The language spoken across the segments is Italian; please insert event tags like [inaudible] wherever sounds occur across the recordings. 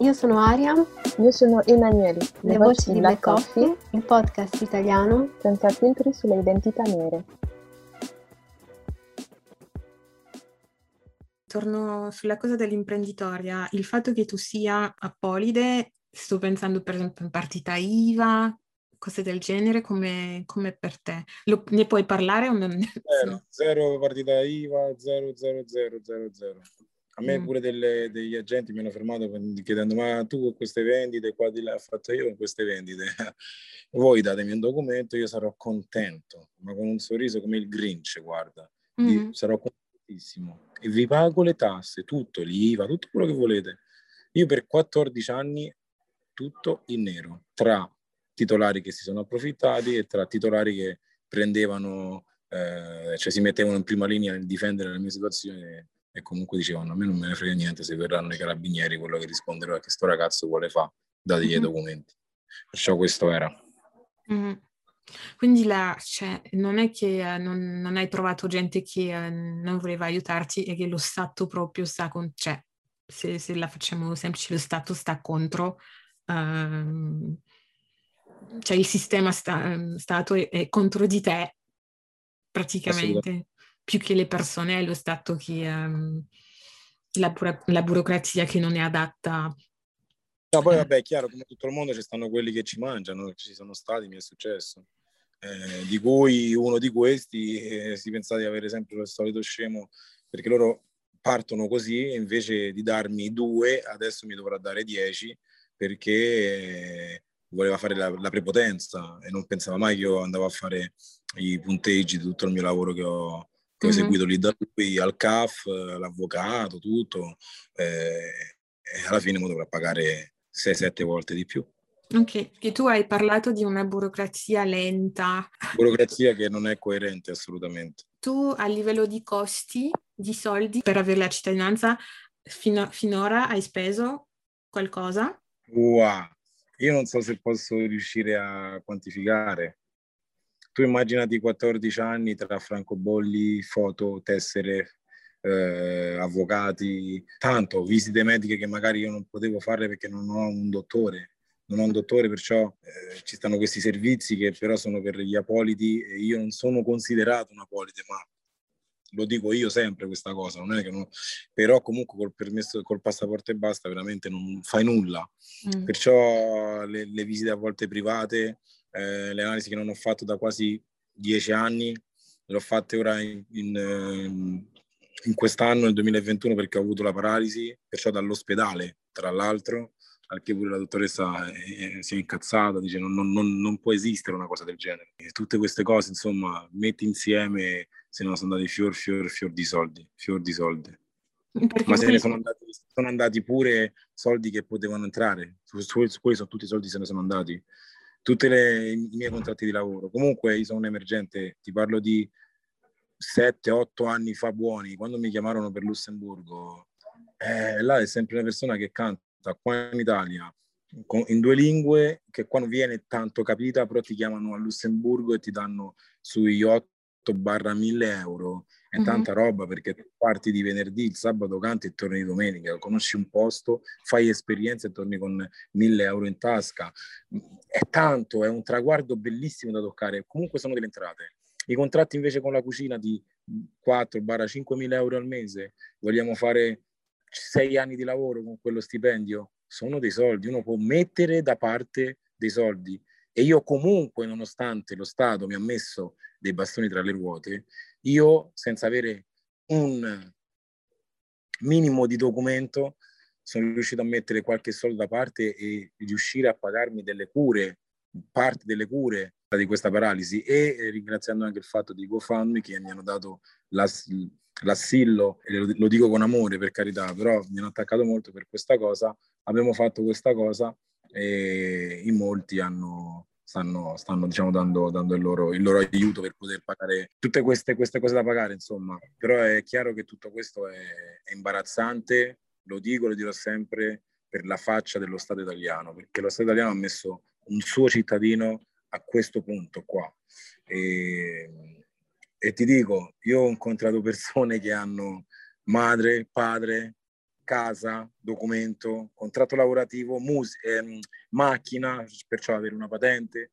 io sono Aria. Io sono Emanuele. Le, Le voci di Black Coffee, Coffee, il podcast italiano senza filtri sulle identità nere. Torno sulla cosa dell'imprenditoria. Il fatto che tu sia apolide, sto pensando per esempio in partita IVA, cose del genere, come, come per te? Lo, ne puoi parlare o non? Zero, zero partita IVA, zero, zero, zero, zero, zero. A me mm. pure delle, degli agenti mi hanno fermato chiedendo ma tu con queste vendite qua di là ho fatto io con queste vendite [laughs] voi datemi un documento io sarò contento ma con un sorriso come il Grinch guarda mm. sarò contentissimo e vi pago le tasse tutto l'IVA tutto quello che volete io per 14 anni tutto in nero tra titolari che si sono approfittati e tra titolari che prendevano eh, cioè si mettevano in prima linea nel difendere la mia situazione e comunque dicevano a me non me ne frega niente se verranno i carabinieri quello che risponderò è che sto ragazzo vuole fare dategli mm-hmm. i documenti perciò questo era mm-hmm. quindi la, cioè, non è che uh, non, non, hai trovato gente che uh, non voleva aiutarti e che lo Stato proprio sta con cioè se, se la facciamo semplice lo Stato sta contro uh, cioè il sistema sta, Stato è, è contro di te praticamente più che le persone è lo Stato che um, la, buro- la, burocrazia che non è adatta. No, poi vabbè, è chiaro, come tutto il mondo ci stanno quelli che ci mangiano, ci sono stati, mi è successo. Eh, di cui uno di questi eh, si pensava di avere sempre lo solito scemo, perché loro partono così e invece di darmi due, adesso mi dovrà dare dieci, perché eh, voleva fare la, la, prepotenza e non pensava mai che io andavo a fare i punteggi di tutto il mio lavoro che ho, che ho eseguito lì da lui al CAF, l'avvocato, tutto, eh, e alla fine mi dovrà pagare 6-7 volte di più. Ok, e tu hai parlato di una burocrazia lenta. Burocrazia che non è coerente assolutamente. Tu a livello di costi, di soldi per avere la cittadinanza, fino, finora hai speso qualcosa? Wow, io non so se posso riuscire a quantificare, tu immaginati 14 anni tra francobolli, foto, tessere, eh, avvocati, tanto visite mediche che magari io non potevo fare perché non ho un dottore. Non ho un dottore, perciò eh, ci stanno questi servizi che però sono per gli apoliti e io non sono considerato un apolite, ma lo dico io sempre questa cosa, non è che non... però comunque col permesso, col passaporto e basta, veramente non fai nulla. Mm. Perciò le, le visite a volte private, eh, le analisi che non ho fatto da quasi dieci anni, le ho fatte ora in, in, ehm, in, quest'anno, nel 2021, perché ho avuto la paralisi, perciò dall'ospedale, tra l'altro, anche pure la dottoressa eh, si è incazzata, dice non, non, non, può esistere una cosa del genere. E tutte queste cose, insomma, metti insieme, se no sono andati fior, fior, fior di soldi, fior di soldi. Ma se ne sono andati, sono andati pure soldi che potevano entrare, su, su, su quelli sono tutti i soldi che se ne sono andati tutti i miei contratti di lavoro. Comunque io sono un emergente, ti parlo di 7-8 anni fa buoni, quando mi chiamarono per Lussemburgo, eh, là è sempre una persona che canta qua in Italia in due lingue che qua non viene tanto capita, però ti chiamano a Lussemburgo e ti danno sui 8 barra 1000 euro è tanta mm-hmm. roba perché parti di venerdì, il sabato canti e torni domenica, conosci un posto, fai esperienza e torni con 1000 euro in tasca. È tanto, è un traguardo bellissimo da toccare. Comunque sono delle entrate. I contratti invece con la cucina di 4-5 mila euro al mese, vogliamo fare 6 anni di lavoro con quello stipendio, sono dei soldi. Uno può mettere da parte dei soldi. E io comunque, nonostante lo Stato mi ha messo dei bastoni tra le ruote, io senza avere un minimo di documento sono riuscito a mettere qualche soldo da parte e riuscire a pagarmi delle cure, parte delle cure di questa paralisi. E ringraziando anche il fatto di GoFundMe che mi hanno dato l'assillo, e lo dico con amore per carità, però mi hanno attaccato molto per questa cosa, abbiamo fatto questa cosa e in molti hanno, stanno, stanno diciamo, dando, dando il, loro, il, loro, aiuto per poter pagare tutte queste, queste, cose da pagare, insomma. Però è chiaro che tutto questo è, è imbarazzante, lo dico, lo dirò sempre, per la faccia dello Stato italiano, perché lo Stato italiano ha messo un suo cittadino a questo punto qua. E, e ti dico, io ho incontrato persone che hanno madre, padre, casa, documento, contratto lavorativo, mus- ehm, macchina, perciò avere una patente,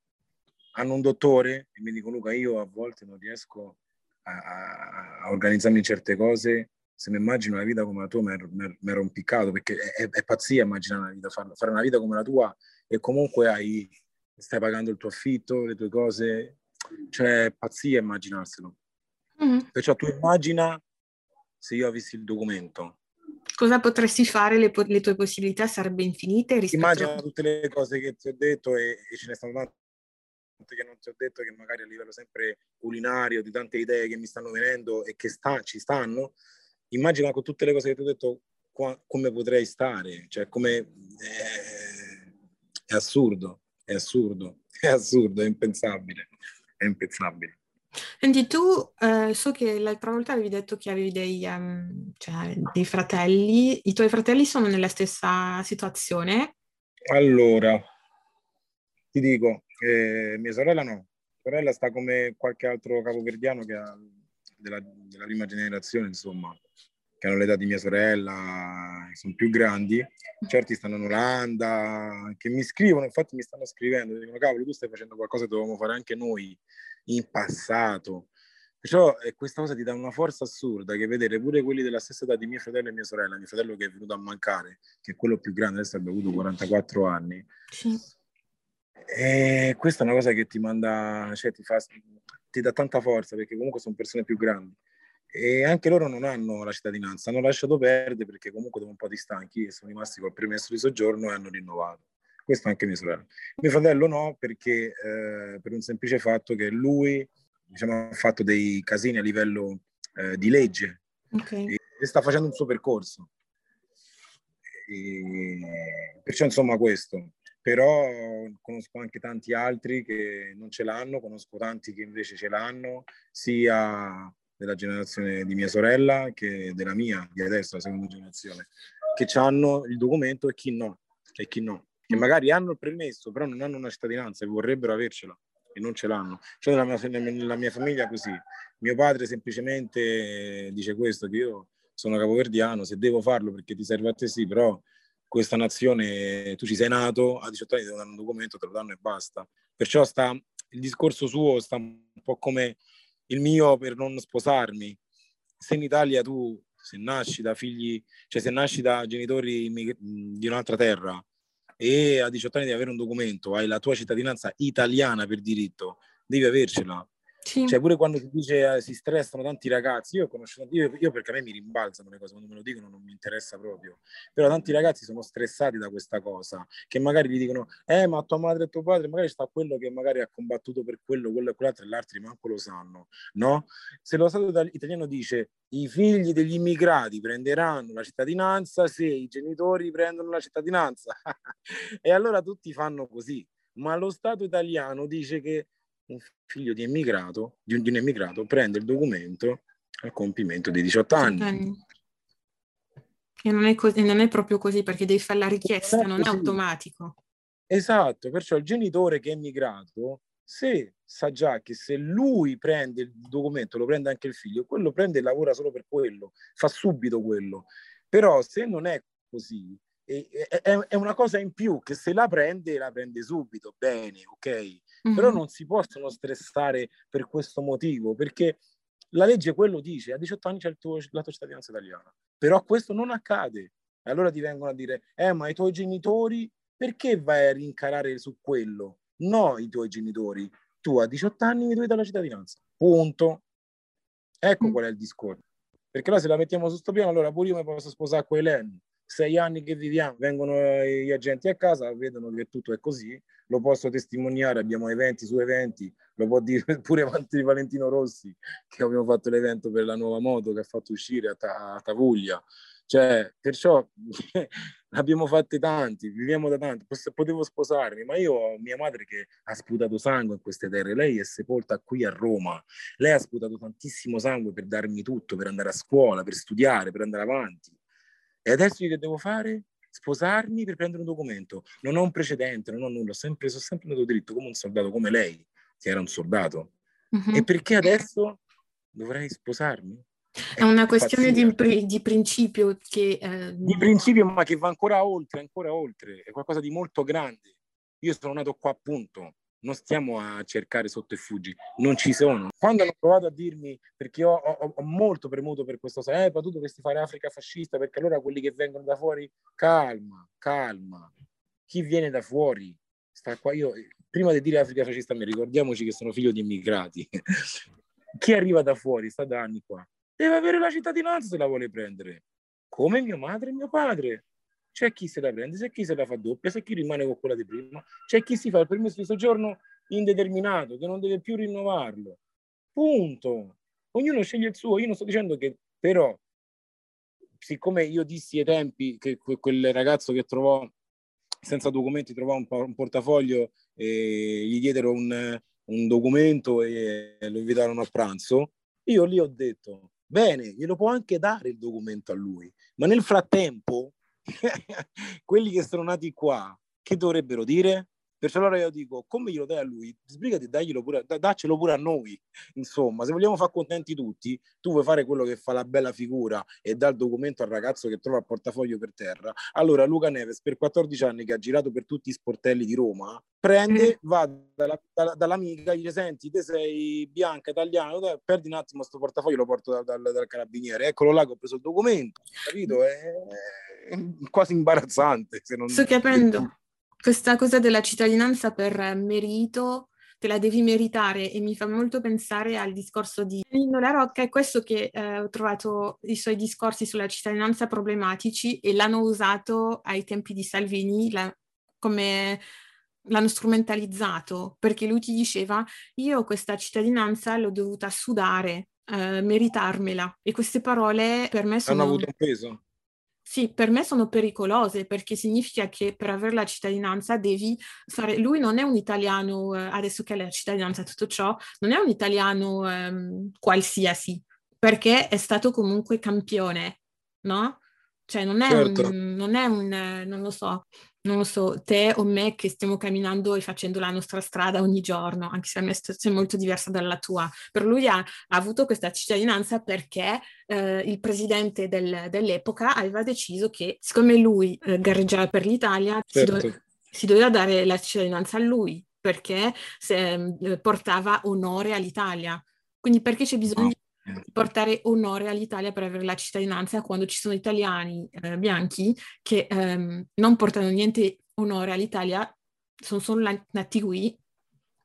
hanno un dottore e mi dicono Luca, io a volte non riesco a, a, a organizzarmi certe cose, se mi immagino una vita come la tua mi ero impiccato, perché è, è, pazzia immaginare una vita, fare, fare una vita come la tua e comunque hai, stai pagando il tuo affitto, le tue cose, cioè è pazzia immaginarselo. Mm. Perciò tu immagina se io avessi il documento, cosa potresti fare, le, le tue possibilità sarebbero infinite. Immagina a... tutte le cose che ti ho detto e, e ce ne stanno tante che non ti ho detto che magari a livello sempre culinario, di tante idee che mi stanno venendo e che sta, ci stanno, immagina con tutte le cose che ti ho detto qua, come potrei stare, cioè come... Eh, è assurdo, è assurdo, [laughs] è assurdo, è impensabile, è impensabile. Senti, tu eh, so che l'altra volta avevi detto che avevi dei, um, cioè, dei fratelli, i tuoi fratelli sono nella stessa situazione? Allora, ti dico, eh, mia sorella no, mia sorella sta come qualche altro capoverdiano che ha della, della prima generazione, insomma, che hanno l'età di mia sorella, sono più grandi, certi stanno in Olanda, che mi scrivono, infatti mi stanno scrivendo, dicono cavolo tu stai facendo qualcosa che dovevamo fare anche noi in passato. Perciò eh, questa cosa ti dà una forza assurda che vedere pure quelli della stessa età di mio fratello e mia sorella, mio fratello che è venuto a mancare, che è quello più grande, adesso abbia avuto 44 anni. Sì. E questa è una cosa che ti manda, cioè ti, fa, ti dà tanta forza perché comunque sono persone più grandi e anche loro non hanno la cittadinanza, hanno lasciato perdere perché comunque dopo un po' di stanchi sono rimasti col permesso di soggiorno e hanno rinnovato. Questo anche mia sorella. Mio fratello no, perché eh, per un semplice fatto che lui diciamo, ha fatto dei casini a livello eh, di legge okay. e, e, sta facendo un suo percorso. E, perciò insomma questo. Però conosco anche tanti altri che non ce l'hanno, conosco tanti che invece ce l'hanno, sia della generazione di mia sorella che della mia, di adesso, la seconda generazione, che hanno il documento e chi no, e chi no che magari hanno il permesso, però non hanno una cittadinanza e vorrebbero avercela e non ce l'hanno. Cioè nella mia, nella mia famiglia così. Mio padre semplicemente dice questo, che io sono capoverdiano, se devo farlo perché ti serve a te sì, però questa nazione, tu ci sei nato, a 18 anni ti danno un documento, te lo danno e basta. Perciò sta, il discorso suo sta un po' come il mio per non sposarmi. Se in Italia tu, se nasci da figli, cioè se nasci da genitori di un'altra terra, e a 18 anni di avere un documento, hai la tua cittadinanza italiana per diritto, devi avercela. Sì. Cioè, pure quando si dice eh, si stressano tanti ragazzi, io conosco io, io perché a me mi rimbalzano le cose, quando me lo dicono non mi interessa proprio. Però tanti ragazzi sono stressati da questa cosa, che magari gli dicono, eh, ma tua madre e tuo padre, magari sta quello che magari ha combattuto per quello, quello e quell'altro, e gli altri manco lo sanno, no? Se lo Stato italiano dice i figli degli immigrati prenderanno la cittadinanza se i genitori prendono la cittadinanza, [laughs] e allora tutti fanno così. Ma lo Stato italiano dice che un figlio di emigrato, di un, di un emigrato prende il documento al compimento dei 18 anni. 18 anni. E non è, così, non è proprio così perché devi fare la richiesta, non è, non è automatico. Esatto, perciò il genitore che è emigrato, se sa già che se lui prende il documento, lo prende anche il figlio, quello prende e lavora solo per quello, fa subito quello. Però se non è così, è, è, è una cosa in più che se la prende, la prende subito, bene, ok? Mm-hmm. però non si possono stressare per questo motivo, perché la legge quello dice, a 18 anni c'è tuo, la tua cittadinanza italiana, però questo non accade. E allora ti vengono a dire, eh ma i tuoi genitori, perché vai a rincarare su quello? No, i tuoi genitori, tu a 18 anni mi devi dare la cittadinanza, punto. Ecco mm. qual è il discorso. Perché là se la mettiamo su sto piano, allora pure io mi posso sposare con Eleni. Sei anni che viviamo, vengono gli agenti a casa, vedono che tutto è così, lo posso testimoniare, abbiamo eventi su eventi, lo può dire [laughs] pure Valentino Rossi, che abbiamo fatto l'evento per la nuova moto che ha fatto uscire a, Ta- a Tavuglia. Cioè, perciò [laughs] abbiamo fatte tanti, viviamo da tanti, potevo sposarmi, ma io ho mia madre che ha sputato sangue in queste terre, lei è sepolta qui a Roma, lei ha sputato tantissimo sangue per darmi tutto, per andare a scuola, per studiare, per andare avanti. E adesso io che devo fare? Sposarmi per prendere un documento. Non ho un precedente, non ho nulla, sempre, sono sempre andato dritto come un soldato, come lei, che era un soldato. Uh-huh. E perché adesso dovrei sposarmi? È una questione di, di, principio che... Eh... Di principio, ma che va ancora oltre, ancora oltre. È qualcosa di molto grande. Io sono nato qua appunto, non stiamo a cercare sotto e fuggi, non ci sono. Quando hanno provato a dirmi, perché ho, ho, ho molto premuto per questo, eh, ma tu dovresti fare Africa fascista, perché allora quelli che vengono da fuori, calma, calma. Chi viene da fuori sta qua. Io, prima di dire Africa fascista, ricordiamoci che sono figlio di immigrati. [laughs] Chi arriva da fuori sta da anni qua deve avere la cittadinanza se la vuole prendere, come mia madre e mio padre. C'è chi se la prende, c'è chi se la fa doppia, c'è chi rimane con quella di prima, c'è chi si fa il permesso di soggiorno indeterminato, che non deve più rinnovarlo. Punto. Ognuno sceglie il suo. Io non sto dicendo che però, siccome io dissi ai tempi che quel ragazzo che trovò senza documenti trovò un, portafoglio e gli diedero un, un documento e lo invitarono a pranzo, io lì ho detto Bene, glielo può anche dare il documento a lui, ma nel frattempo [laughs] quelli che sono nati qua, che dovrebbero dire? Perciò allora io dico, come glielo dai a lui? Sbrigati, daglielo pure, daccelo pure a noi. Insomma, se vogliamo far contenti tutti, tu vuoi fare quello che fa la bella figura e dà il documento al ragazzo che trova il portafoglio per terra. Allora Luca Neves, per 14 anni che ha girato per tutti i sportelli di Roma, prende, va dalla, dalla, dall'amica, gli dice, senti, te sei bianca, italiano, dai, perdi un attimo questo portafoglio, lo porto dal, dal, dal, carabiniere. Eccolo là che ho preso il documento, capito? È [laughs] quasi imbarazzante. Se non... Sto capendo questa cosa della cittadinanza per merito te la devi meritare e mi fa molto pensare al discorso di Nino La Rocca, è questo che eh, ho trovato i suoi discorsi sulla cittadinanza problematici e l'hanno usato ai tempi di Salvini la, come l'hanno strumentalizzato perché lui ti diceva io questa cittadinanza l'ho dovuta sudare, eh, meritarmela e queste parole per me sono... Hanno avuto un peso. Sì, per me sono pericolose perché significa che per avere la cittadinanza devi fare... Lui non è un italiano, eh, adesso che ha la cittadinanza tutto ciò, non è un italiano ehm, qualsiasi, perché è stato comunque campione, no? Cioè non è, certo. un, non è un, non lo so, non lo so, te o me che stiamo camminando e facendo la nostra strada ogni giorno, anche se la mia situazione è molto diversa dalla tua. Per lui ha, ha avuto questa cittadinanza perché eh, il presidente del, dell'epoca aveva deciso che, siccome lui eh, gareggiava per l'Italia, certo. si, do- si, doveva dare la cittadinanza a lui perché se, eh, portava onore all'Italia. Quindi perché c'è bisogno di portare onore all'Italia per avere la cittadinanza quando ci sono italiani eh, bianchi che ehm, non portano niente onore all'Italia, sono solo nati qui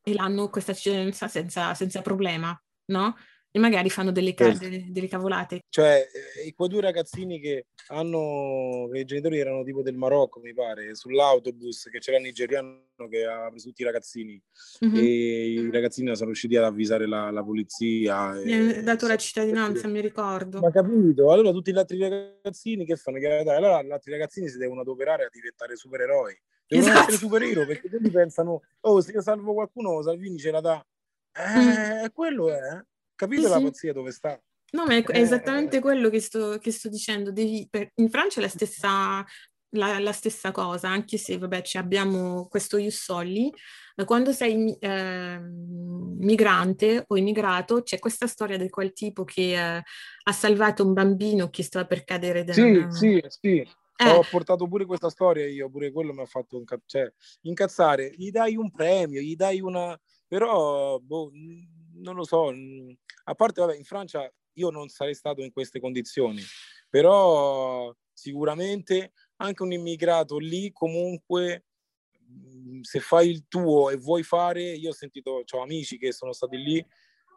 e l'hanno questa cittadinanza senza, senza problema, no? E magari fanno delle, ca- delle, delle cavolate. Cioè, eh, quei due ragazzini che hanno, che i genitori erano tipo del Marocco, mi pare, sull'autobus che c'era il nigeriano che ha preso tutti i ragazzini mm-hmm. e i ragazzini sono riusciti ad avvisare la, la polizia. Mi ha dato la cittadinanza, mi ricordo. Ma capito? Allora tutti gli altri ragazzini che fanno? Allora gli altri ragazzini si devono adoperare a diventare supereroi. Devono esatto. essere supereroi perché quelli pensano, oh, se io salvo qualcuno, Salvini ce la dà. Eh, mm. quello è. Capite sì, la pazzia dove sta? No, ma è, eh, esattamente eh, quello che sto, che sto dicendo. Devi, per, in Francia è la stessa, la, la, stessa cosa, anche se vabbè, abbiamo questo Ius Solli. Quando sei eh, migrante o immigrato, c'è questa storia del quel tipo che eh, ha salvato un bambino che stava per cadere da... Sì, sì, sì. Eh. Ho portato pure questa storia io, pure quello mi ha fatto inca- cioè, incazzare. Gli dai un premio, gli dai una... Però, boh, non lo so, a parte, vabbè, in Francia io non sarei stato in queste condizioni, però sicuramente anche un immigrato lì comunque se fai il tuo e vuoi fare, io ho sentito, ho amici che sono stati lì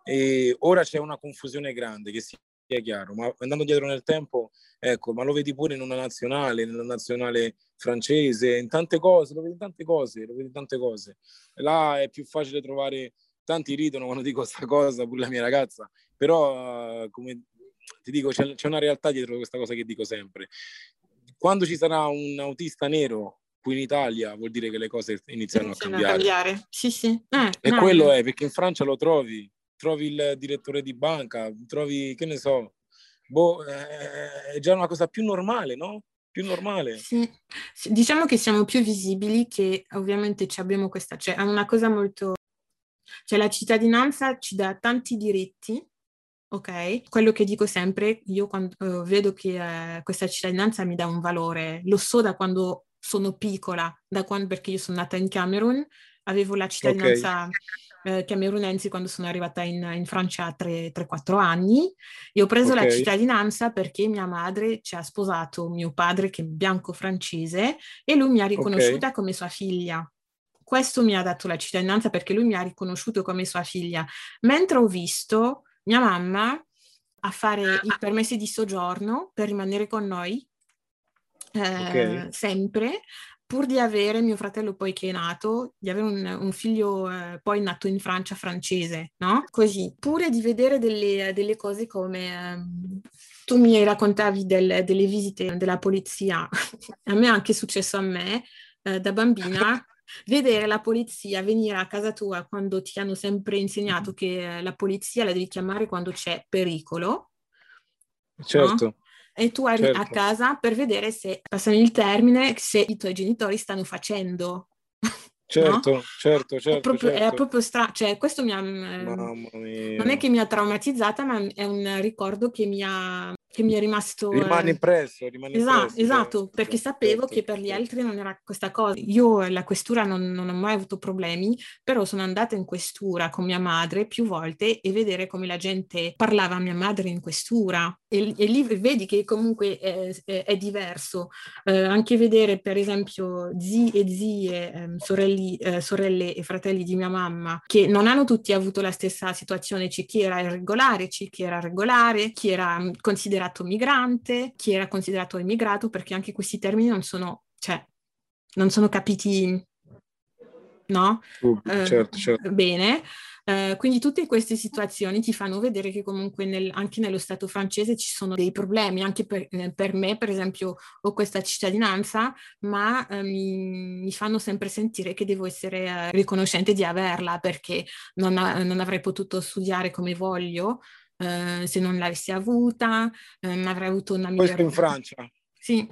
e ora c'è una confusione grande che sia sia chiaro, ma andando dietro nel tempo, ecco, ma lo vedi pure in una nazionale, nella nazionale francese, in tante cose, lo vedi in tante cose, lo vedi in tante cose. Là è più facile trovare, tanti ridono quando dico questa cosa, pure la mia ragazza, però come ti dico, c'è, c'è una realtà dietro questa cosa che dico sempre. Quando ci sarà un autista nero qui in Italia vuol dire che le cose iniziano, iniziano a cambiare. A cambiare. Sì, sì. Eh, e no, quello è perché in Francia lo trovi, trovi il direttore di banca, trovi, che ne so, boh, è già una cosa più normale, no? Più normale. Sì. Diciamo che siamo più visibili, che ovviamente abbiamo questa, cioè è una cosa molto... Cioè la cittadinanza ci dà tanti diritti, ok? Quello che dico sempre, io quando uh, vedo che uh, questa cittadinanza mi dà un valore, lo so da quando sono piccola, da quando, perché io sono nata in Camerun, avevo la cittadinanza okay. eh, camerunense quando sono arrivata in, in Francia a 3-4 anni e ho preso okay. la cittadinanza perché mia madre ci ha sposato mio padre che è bianco francese e lui mi ha riconosciuta okay. come sua figlia. Questo mi ha dato la cittadinanza perché lui mi ha riconosciuto come sua figlia. Mentre ho visto mia mamma a fare i permessi di soggiorno per rimanere con noi eh, sempre, pur di avere mio fratello poi che è nato, di avere un, un figlio eh, poi nato in Francia francese, no? Così, pure di vedere delle, delle cose come... Eh, tu mi raccontavi del, delle visite della polizia, [laughs] a me è anche successo a me, eh, da bambina, [laughs] vedere la polizia venire a casa tua quando ti hanno sempre insegnato che la polizia la devi chiamare quando c'è pericolo. Certo. No? e tu arrivi certo. a casa per vedere se, passano il termine, se i tuoi genitori stanno facendo. Certo, [laughs] no? certo, certo. È proprio, certo. È proprio strano, cioè questo mi ha... Non è che mi ha traumatizzata, ma è un ricordo che mi ha che mi è rimasto... Rimane impresso, rimane esatto, impresso. Esatto, perché sapevo che per gli altri non era questa cosa. Io la questura non, non, ho mai avuto problemi, però sono andata in questura con mia madre più volte e vedere come la gente parlava a mia madre in questura. E, e lì vedi che comunque è, è, è diverso. Eh, anche vedere per esempio zii e zie, eh, sorelli, eh, sorelle e fratelli di mia mamma, che non hanno tutti avuto la stessa situazione, c'è chi era irregolare, c'è chi era regolare, chi era considerato considerato migrante, chi era considerato immigrato, perché anche questi termini non sono, cioè, non sono capiti, no? Uh, certo, certo. Bene. Uh, quindi tutte queste situazioni ti fanno vedere che comunque nel, anche nello Stato francese ci sono dei problemi, anche per, eh, per me per esempio ho questa cittadinanza, ma uh, mi, mi, fanno sempre sentire che devo essere uh, riconoscente di averla perché non, ha, non, avrei potuto studiare come voglio, eh, se non l'avessi avuta, eh, avrei avuto una migliore... Questo in Francia? Sì.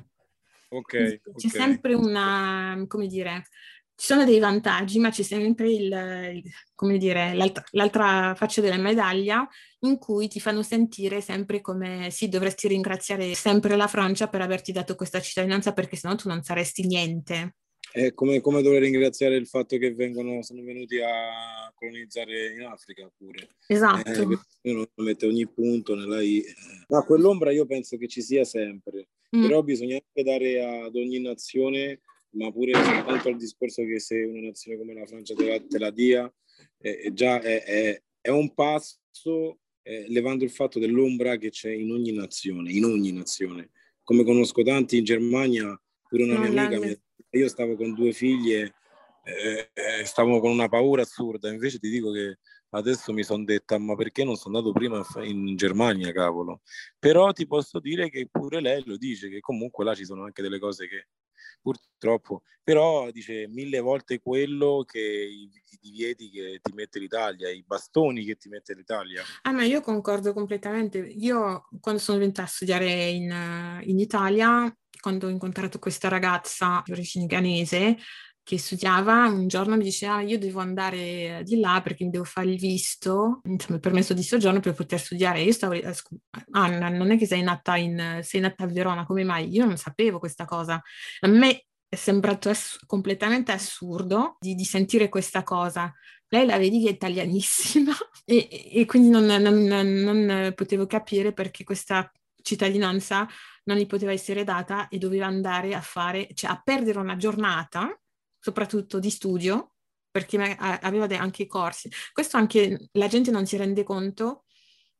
Ok. C'è okay. sempre una, come dire, ci sono dei vantaggi, ma c'è sempre il, il come dire, l'altra, l'altra, faccia della medaglia in cui ti fanno sentire sempre come sì, dovresti ringraziare sempre la Francia per averti dato questa cittadinanza perché sennò tu non saresti niente. È come, come dovrei ringraziare il fatto che vengono, sono venuti a colonizzare in Africa pure. Esatto. Eh, uno mette ogni punto nella I. Ma quell'ombra io penso che ci sia sempre, mm. però bisogna anche dare ad ogni nazione, ma pure soltanto al discorso che se una nazione come la Francia te la, te la dia, eh, già è, è, è, un passo eh, levando il fatto dell'ombra che c'è in ogni nazione, in ogni nazione. Come conosco tanti in Germania, pure una no, mia amica mi ha io stavo con due figlie, eh, eh, stavo con una paura assurda, invece ti dico che adesso mi sono detta ma perché non sono andato prima in Germania, cavolo. Però ti posso dire che pure lei lo dice, che comunque là ci sono anche delle cose che purtroppo, però dice mille volte quello che i, i divieti che ti mette l'Italia, i bastoni che ti mette l'Italia. Ah, ma io concordo completamente. Io quando sono venuta a studiare in, in Italia quando ho incontrato questa ragazza di origine ghanese che studiava, un giorno mi diceva ah, io devo andare di là perché mi devo fare il visto, insomma il permesso di soggiorno per poter studiare. Io stavo, eh, Anna, non è che sei nata, in, sei nata a Verona, come mai? Io non sapevo questa cosa. A me è sembrato ass- completamente assurdo di, di, sentire questa cosa. Lei la vedi che è italianissima [laughs] e, e quindi non, non, non potevo capire perché questa cittadinanza non gli poteva essere data e doveva andare a fare, cioè a perdere una giornata, soprattutto di studio, perché aveva anche corsi. Questo anche la gente non si rende conto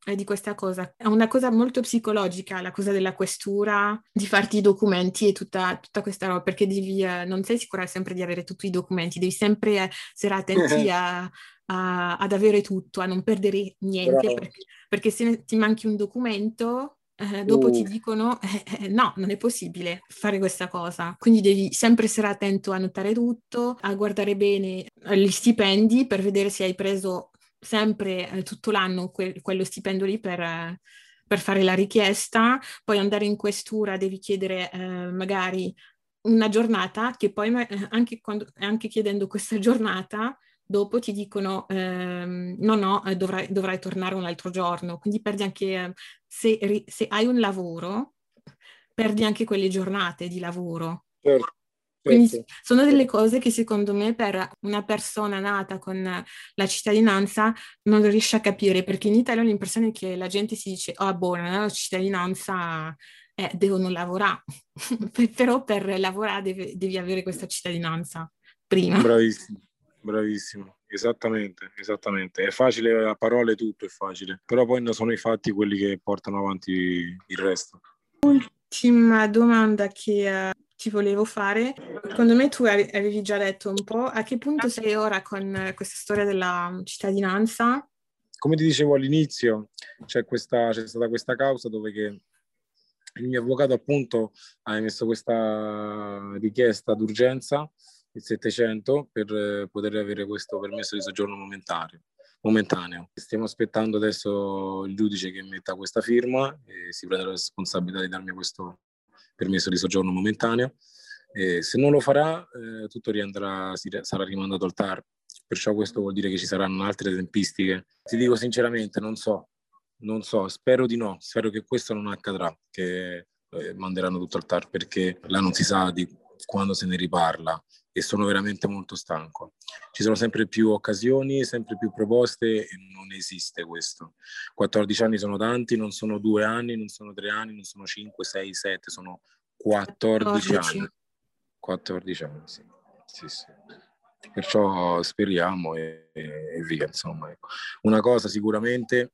eh, di questa cosa. È una cosa molto psicologica, la cosa della questura, di farti i documenti e tutta, tutta questa roba, perché devi, eh, non sei sicura sempre di avere tutti i documenti, devi sempre essere attenti [laughs] a, a, ad avere tutto, a non perdere niente, perché, perché, se ti manchi un documento... Eh, dopo uh. ti dicono [laughs] eh, eh, no, non è possibile fare questa cosa. Quindi devi sempre essere attento a notare tutto, a guardare bene gli stipendi per vedere se hai preso sempre eh, tutto l'anno que- quello stipendio lì per, eh, per, fare la richiesta, poi andare in questura devi chiedere eh, magari una giornata che poi eh, anche, quando, anche chiedendo questa giornata dopo ti dicono ehm, no no eh, dovrai, dovrai, tornare un altro giorno quindi perdi anche eh, se, se, hai un lavoro perdi anche quelle giornate di lavoro certo. Quindi certo. sono delle cose che secondo me per una persona nata con la cittadinanza non riesce a capire, perché in Italia ho l'impressione che la gente si dice, oh, boh, non la cittadinanza, eh, devono lavorare, [laughs] però per lavorare deve, devi avere questa cittadinanza prima. Bravissimo, bravissimo. Esattamente, esattamente. È facile a parole tutto, è facile, però poi non sono i fatti quelli che portano avanti il resto. Ultima domanda che uh, ti volevo fare. Secondo me tu avevi già detto un po' a che punto sei ora con questa storia della cittadinanza? Come ti dicevo all'inizio, c'è, questa, c'è stata questa causa dove che il mio avvocato appunto ha emesso questa richiesta d'urgenza, il 700, per poter avere questo permesso di soggiorno momentaneo. momentaneo. Stiamo aspettando adesso il giudice che metta questa firma e si prende la responsabilità di darmi questo permesso di soggiorno momentaneo. E se non lo farà, eh, tutto riandrà, sarà rimandato al TAR. Perciò questo vuol dire che ci saranno altre tempistiche. Ti dico sinceramente, non so, non so, spero di no, spero che questo non accadrà, che eh, manderanno tutto al TAR perché là non si sa di quando se ne riparla e sono veramente molto stanco. Ci sono sempre più occasioni, sempre più proposte e non esiste questo. 14 anni sono tanti, non sono due anni, non sono tre anni, non sono 5, 6, 7, sono 14 anni. 14 anni, sì. sì, sì. Perciò speriamo e, e via, insomma. Ecco. Una cosa sicuramente,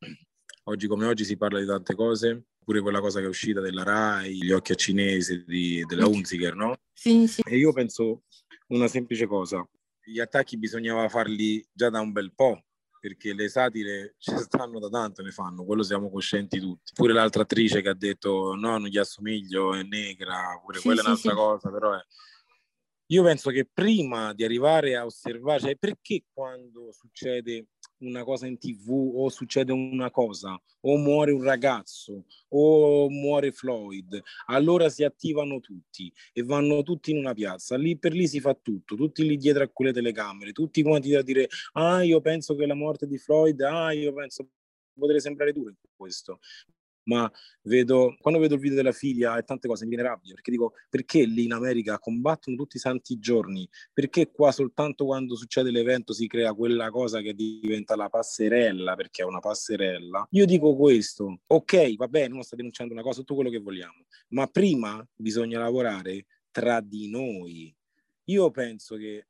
oggi come oggi si parla di tante cose, pure quella cosa che è uscita della RAI, gli occhi a cinese di, della Unziger, no? Sì, sì. E io penso una semplice cosa, gli attacchi bisognava farli già da un bel po', perché le satire [laughs] ci stanno da tanto, ne fanno, quello siamo coscienti tutti. Pure l'altra attrice che ha detto no, non gli assomiglio, è negra, pure sì, quella è un'altra sì. cosa, però è... Io penso che prima di arrivare a osservare, cioè perché quando succede una cosa in tv o succede una cosa o muore un ragazzo o muore Floyd, allora si attivano tutti e vanno tutti in una piazza, lì per lì si fa tutto, tutti lì dietro a quelle telecamere, tutti quanti da dire ah io penso che la morte di Floyd, ah io penso potrei sembrare duro in questo, ma vedo, quando vedo il video della figlia e tante cose mi viene rabbia, perché dico, perché lì in America combattono tutti i santi giorni? Perché qua soltanto quando succede l'evento si crea quella cosa che diventa la passerella, perché è una passerella? Io dico questo, ok, va bene, uno sta denunciando una cosa, tutto quello che vogliamo, ma prima bisogna lavorare tra di noi. Io penso che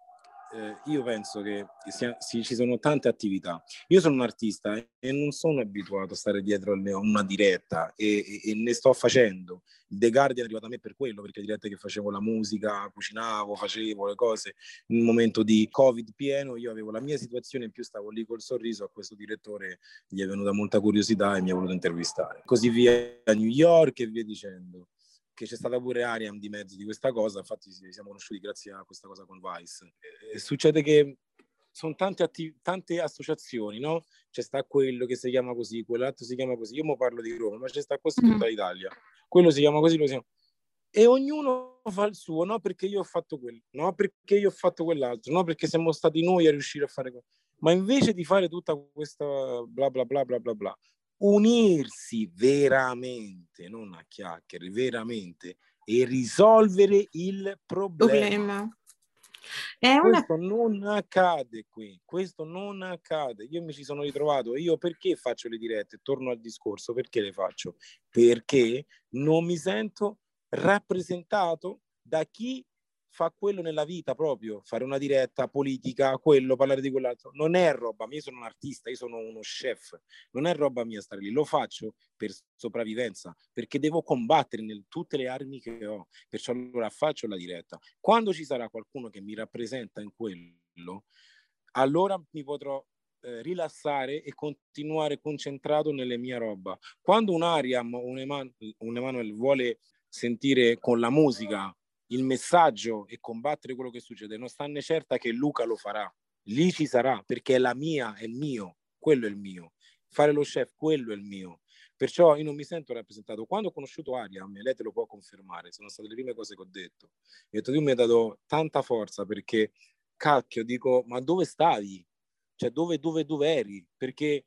eh, io penso che sia, sì, ci sono tante attività. Io sono un artista e non sono abituato a stare dietro a una diretta e, e, e, ne sto facendo. Il The Guardian è arrivato a me per quello, perché dirette che facevo la musica, cucinavo, facevo le cose. In un momento di Covid pieno io avevo la mia situazione, in più stavo lì col sorriso, a questo direttore gli è venuta molta curiosità e mi ha voluto intervistare. Così via a New York e via dicendo che c'è stata pure Ariam di mezzo di questa cosa, infatti siamo conosciuti grazie a questa cosa con Vice. E succede che sono tante, attiv- tante associazioni, no? C'è sta quello che si chiama così, quell'altro si chiama così, io mo parlo di Roma, ma c'è sta questo mm. l'Italia, quello si chiama così, lo si chiama... E ognuno fa il suo, no perché io ho fatto quello, no perché io ho fatto quell'altro, no perché siamo stati noi a riuscire a fare quello. Ma invece di fare tutta questa bla bla bla bla bla bla, unirsi veramente, non a chiacchiere, veramente, e risolvere il problema. problema. Questo non accade qui, questo non accade. Io mi ci sono ritrovato, io perché faccio le dirette? Torno al discorso, perché le faccio? Perché non mi sento rappresentato da chi fa quello nella vita proprio, fare una diretta politica, quello, parlare di quell'altro. Non è roba mia, io sono un artista, io sono uno chef, non è roba mia stare lì, lo faccio per sopravvivenza, perché devo combattere in tutte le armi che ho, perciò allora faccio la diretta. Quando ci sarà qualcuno che mi rappresenta in quello, allora mi potrò eh, rilassare e continuare concentrato nelle mie roba. Quando un Ariam un, Eman- un Emanuel vuole sentire con la musica il messaggio e combattere quello che succede, non stanne certa che Luca lo farà. Lì ci sarà, perché è la mia, è il mio, quello è il mio. Fare lo chef, quello è il mio. Perciò io non mi sento rappresentato. Quando ho conosciuto Ariam, lei te lo può confermare, sono state le prime cose che ho detto. Detto, tu mi hai dato tanta forza perché, cacchio, dico, ma dove stavi? Cioè, dove, dove, dove eri? Perché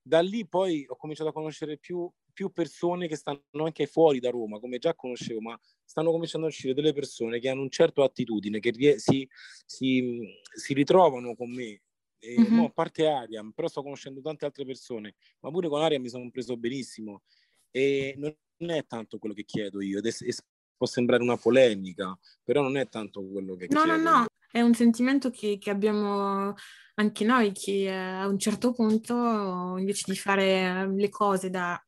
da lì poi ho cominciato a conoscere più più persone che stanno anche fuori da Roma, come già conoscevo, ma stanno cominciando a uscire delle persone che hanno un certo attitudine, che si, si, si ritrovano con me. E, mm-hmm. no, a parte Ariam, però sto conoscendo tante altre persone, ma pure con Ariam mi sono preso benissimo. E non è tanto quello che chiedo io, ed è, è, può sembrare una polemica, però non è tanto quello che no, chiedo. No, no, no, è un sentimento che, che abbiamo anche noi, che eh, a un certo punto, invece di fare le cose da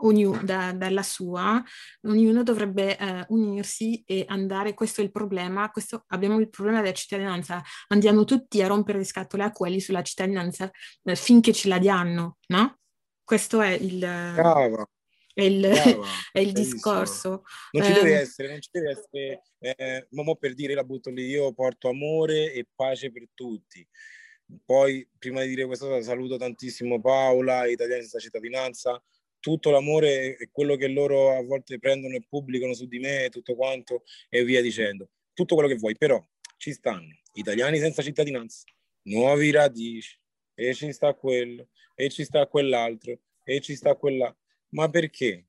ognuno da, dalla sua, ognuno dovrebbe eh, unirsi e andare, questo è il problema, questo, abbiamo il problema della cittadinanza, andiamo tutti a rompere le scatole a quelli sulla cittadinanza eh, finché ce la diano, no? Questo è il... Brava. È il, [laughs] è il discorso. Non ci deve eh, essere, non ci deve essere, eh, mo per dire la butto lì, io porto amore e pace per tutti. Poi, prima di dire questa cosa, saluto tantissimo Paola, Italiani senza cittadinanza, tutto l'amore e quello che loro a volte prendono e pubblicano su di me, tutto quanto e via dicendo. Tutto quello che vuoi, però ci stanno italiani senza cittadinanza, nuovi radici, e ci sta quello, e ci sta quell'altro, e ci sta quella. Ma perché?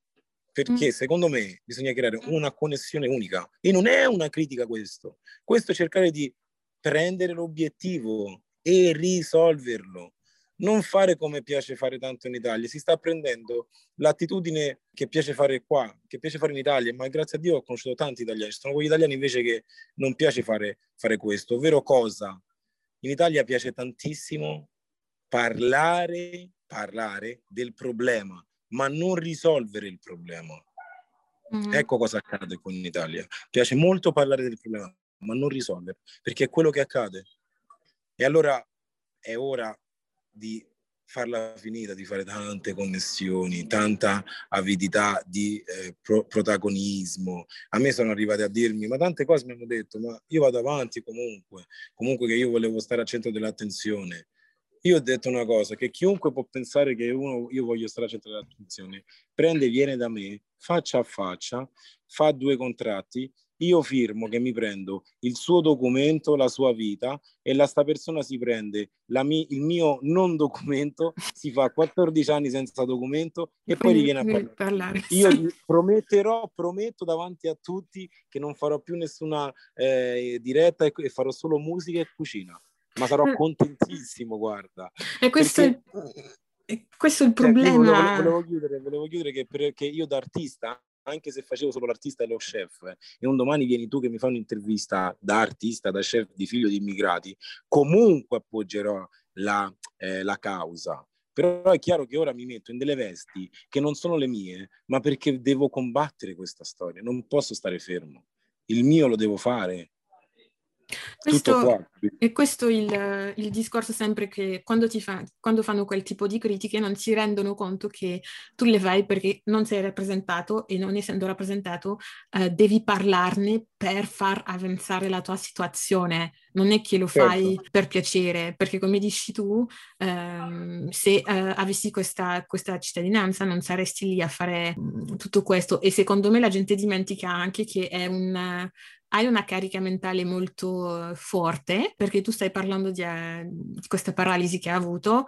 Perché mm. secondo me bisogna creare una connessione unica e non è una critica questo. Questo è cercare di prendere l'obiettivo e risolverlo non fare come piace fare tanto in Italia, si sta prendendo l'attitudine che piace fare qua, che piace fare in Italia, ma grazie a Dio ho conosciuto tanti italiani, ci sono quegli italiani invece che non piace fare, fare questo, ovvero cosa? In Italia piace tantissimo parlare, parlare del problema, ma non risolvere il problema. Mm-hmm. Ecco cosa accade con l'Italia. Piace molto parlare del problema, ma non risolvere, perché è quello che accade. E allora è ora di farla finita, di fare tante connessioni, tanta avidità di eh, pro- protagonismo. A me sono arrivati a dirmi, ma tante cose mi hanno detto, ma io vado avanti comunque, comunque che io volevo stare al centro dell'attenzione. Io ho detto una cosa, che chiunque può pensare che uno, io voglio stare al centro dell'attenzione, prende, viene da me, faccia a faccia, fa due contratti io firmo che mi prendo il suo documento, la sua vita e la sta persona si prende mi- il mio non documento, si fa 14 anni senza documento e poi riviene a parlare. parlare. Io prometterò, prometto davanti a tutti che non farò più nessuna eh, diretta e, e farò solo musica e cucina. Ma sarò eh. contentissimo, guarda. E questo perché... è questo è il problema. Volevo, volevo, chiudere, volevo chiudere che, perché io da artista anche se facevo solo l'artista e lo chef, eh, e un domani vieni tu che mi fai un'intervista da artista, da chef di figlio di immigrati, comunque appoggerò la, eh, la causa. Però è chiaro che ora mi metto in delle vesti che non sono le mie, ma perché devo combattere questa storia, non posso stare fermo. Il mio lo devo fare, questo, e questo è il, il, discorso sempre che quando, fa, quando, fanno quel tipo di critiche non si rendono conto che tu le fai perché non sei rappresentato e non essendo rappresentato eh, devi parlarne per far avanzare la tua situazione. Non è che lo fai certo. per piacere, perché come dici tu, ehm, se eh, avessi questa, questa, cittadinanza non saresti lì a fare mh, tutto questo e secondo me la gente dimentica anche che è un hai una carica mentale molto forte perché tu stai parlando di, uh, di questa paralisi che hai avuto,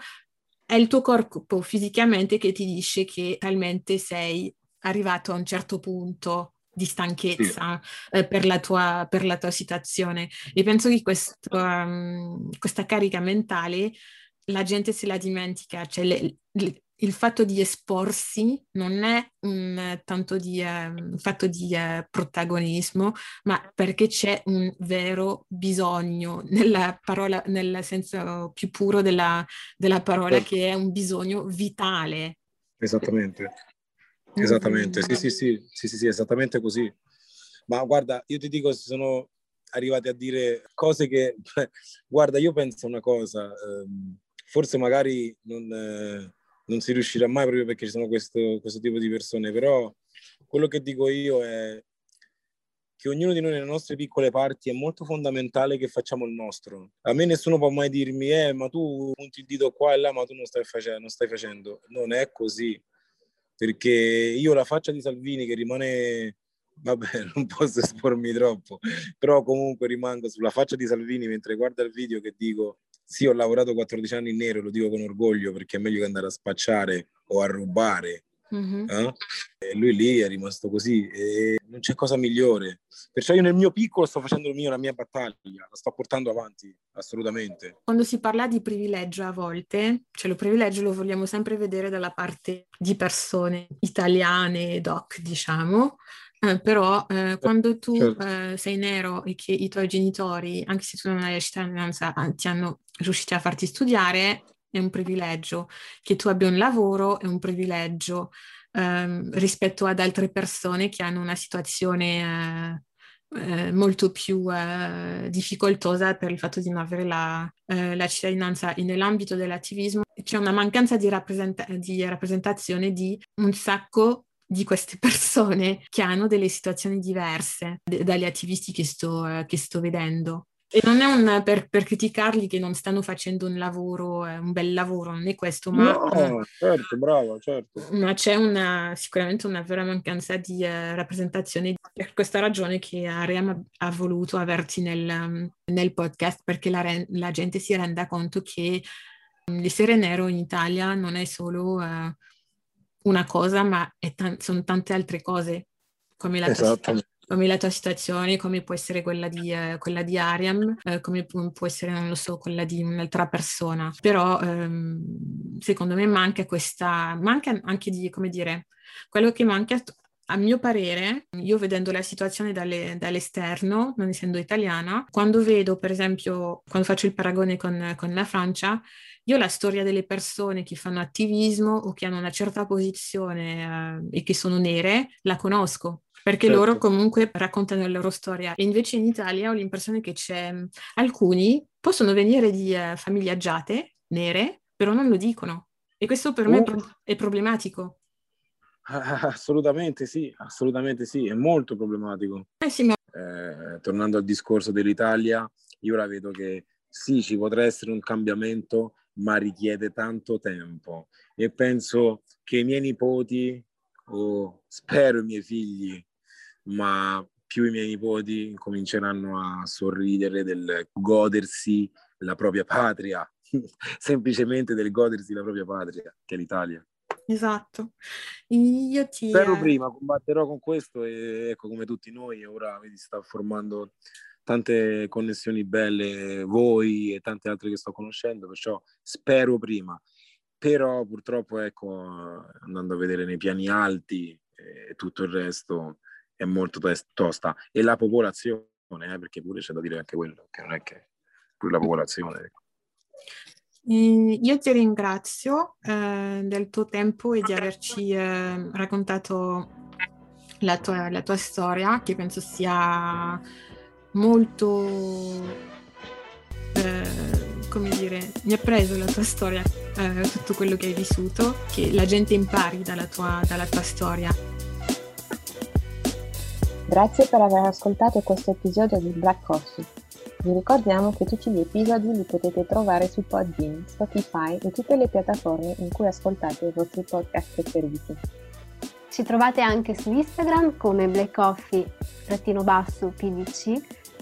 è il tuo corpo fisicamente che ti dice che talmente sei arrivato a un certo punto di stanchezza eh, per, la tua, per, la tua, situazione. E penso che questo, um, questa carica mentale la gente se la dimentica, cioè le, le, il fatto di esporsi non è un tanto di eh, fatto di eh, protagonismo, ma perché c'è un vero bisogno nella parola, nel senso più puro della, della parola, Certo. che è un bisogno vitale. Esattamente, esattamente, sì, sì, sì, sì, sì, sì, esattamente così. Ma guarda, io ti dico, sono arrivati a dire cose che, [laughs] guarda, io penso una cosa, ehm, forse magari non, eh, non si riuscirà mai proprio perché ci sono questo, questo tipo di persone, però quello che dico io è che ognuno di noi nelle nostre piccole parti è molto fondamentale che facciamo il nostro. A me nessuno può mai dirmi, eh, ma tu punti il dito qua e là, ma tu non stai facendo, non stai facendo. Non è così. Perché io la faccia di Salvini che rimane, vabbè, [laughs] non posso espormi troppo, però comunque rimango sulla faccia di Salvini mentre guarda il video che dico, sì, ho lavorato 14 anni in nero, lo dico con orgoglio perché è meglio che andare a spacciare o a rubare Mhm. eh? E lui lì è rimasto così e non c'è cosa migliore. Perciò io nel mio piccolo sto facendo il mio, la mia battaglia, la sto portando avanti, assolutamente. Quando si parla di privilegio a volte, cioè lo privilegio lo vogliamo sempre vedere dalla parte di persone italiane, doc, diciamo, eh, però eh, quando tu Certo. eh, sei nero e che i tuoi genitori, anche se tu non hai la cittadinanza, ah, ti hanno riusciti a farti studiare, è un privilegio. Che tu abbia un lavoro è un privilegio ehm, rispetto ad altre persone che hanno una situazione eh, eh, molto più eh, difficoltosa per il fatto di non avere la, eh, la cittadinanza. E nell'ambito dell'attivismo c'è una mancanza di, rappresenta- di rappresentazione di un sacco di queste persone che hanno delle situazioni diverse d- dagli attivisti che sto, eh, che sto vedendo. E non è un, per, per criticarli che non stanno facendo un lavoro, eh, un bel lavoro, non è questo, ma, No, certo, bravo, certo. ma c'è una, sicuramente una vera mancanza di eh, rappresentazione. Per questa ragione che Ariam ha, voluto averti nel, nel podcast, perché la, re- la gente si renda conto che um, l'essere nero in Italia non è solo eh, una cosa, ma tan- sono tante altre cose, come la, tua, Esattamente. come la tua situazione, come può essere quella di, eh, quella di Ariam, eh, come pu- può essere, non lo so, quella di un'altra persona. Però ehm, secondo me manca questa, manca anche di, come dire, quello che manca, a mio parere, io vedendo la situazione dalle- dall'esterno, non essendo italiana, quando vedo, per esempio, quando faccio il paragone con, con la Francia, io la storia delle persone che fanno attivismo o che hanno una certa posizione eh, e che sono nere, la conosco. Perché Certo. loro comunque raccontano la loro storia. E invece in Italia ho l'impressione che c'è alcuni possono venire di eh, famiglie agiate, nere, però non lo dicono. E questo per me è, Oh. pro- è problematico. Ah, Assolutamente sì, assolutamente sì, è molto problematico. Eh sì, ma Eh, tornando al discorso dell'Italia, io la vedo che sì, ci potrà essere un cambiamento, ma richiede tanto tempo. E penso che i miei nipoti, o spero i miei figli, ma più i miei nipoti cominceranno a sorridere del godersi la propria patria, [laughs] semplicemente del godersi la propria patria, che è l'Italia. esatto. Io ti... Spero eh, prima, combatterò con questo e ecco come tutti noi ora vedi sta formando tante connessioni belle voi e tante altre che sto conoscendo, perciò spero prima. Però purtroppo ecco andando a vedere nei piani alti e tutto il resto è molto tosta e la popolazione, eh, perché pure c'è da dire anche quello, che non è che pure la popolazione ecco. Eh, Io ti ringrazio eh, del tuo tempo e di averci eh, raccontato la tua, la tua storia, che penso sia molto, eh, come dire, mi ha preso la tua storia, eh, tutto quello che hai vissuto, che la gente impari dalla tua, dalla tua storia. Grazie per aver ascoltato questo episodio di Black Coffee. Vi ricordiamo che tutti gli episodi li potete trovare su Podbean, Spotify e tutte le piattaforme in cui ascoltate i vostri podcast preferiti. Ci trovate anche su Instagram come blackcoffee-pdc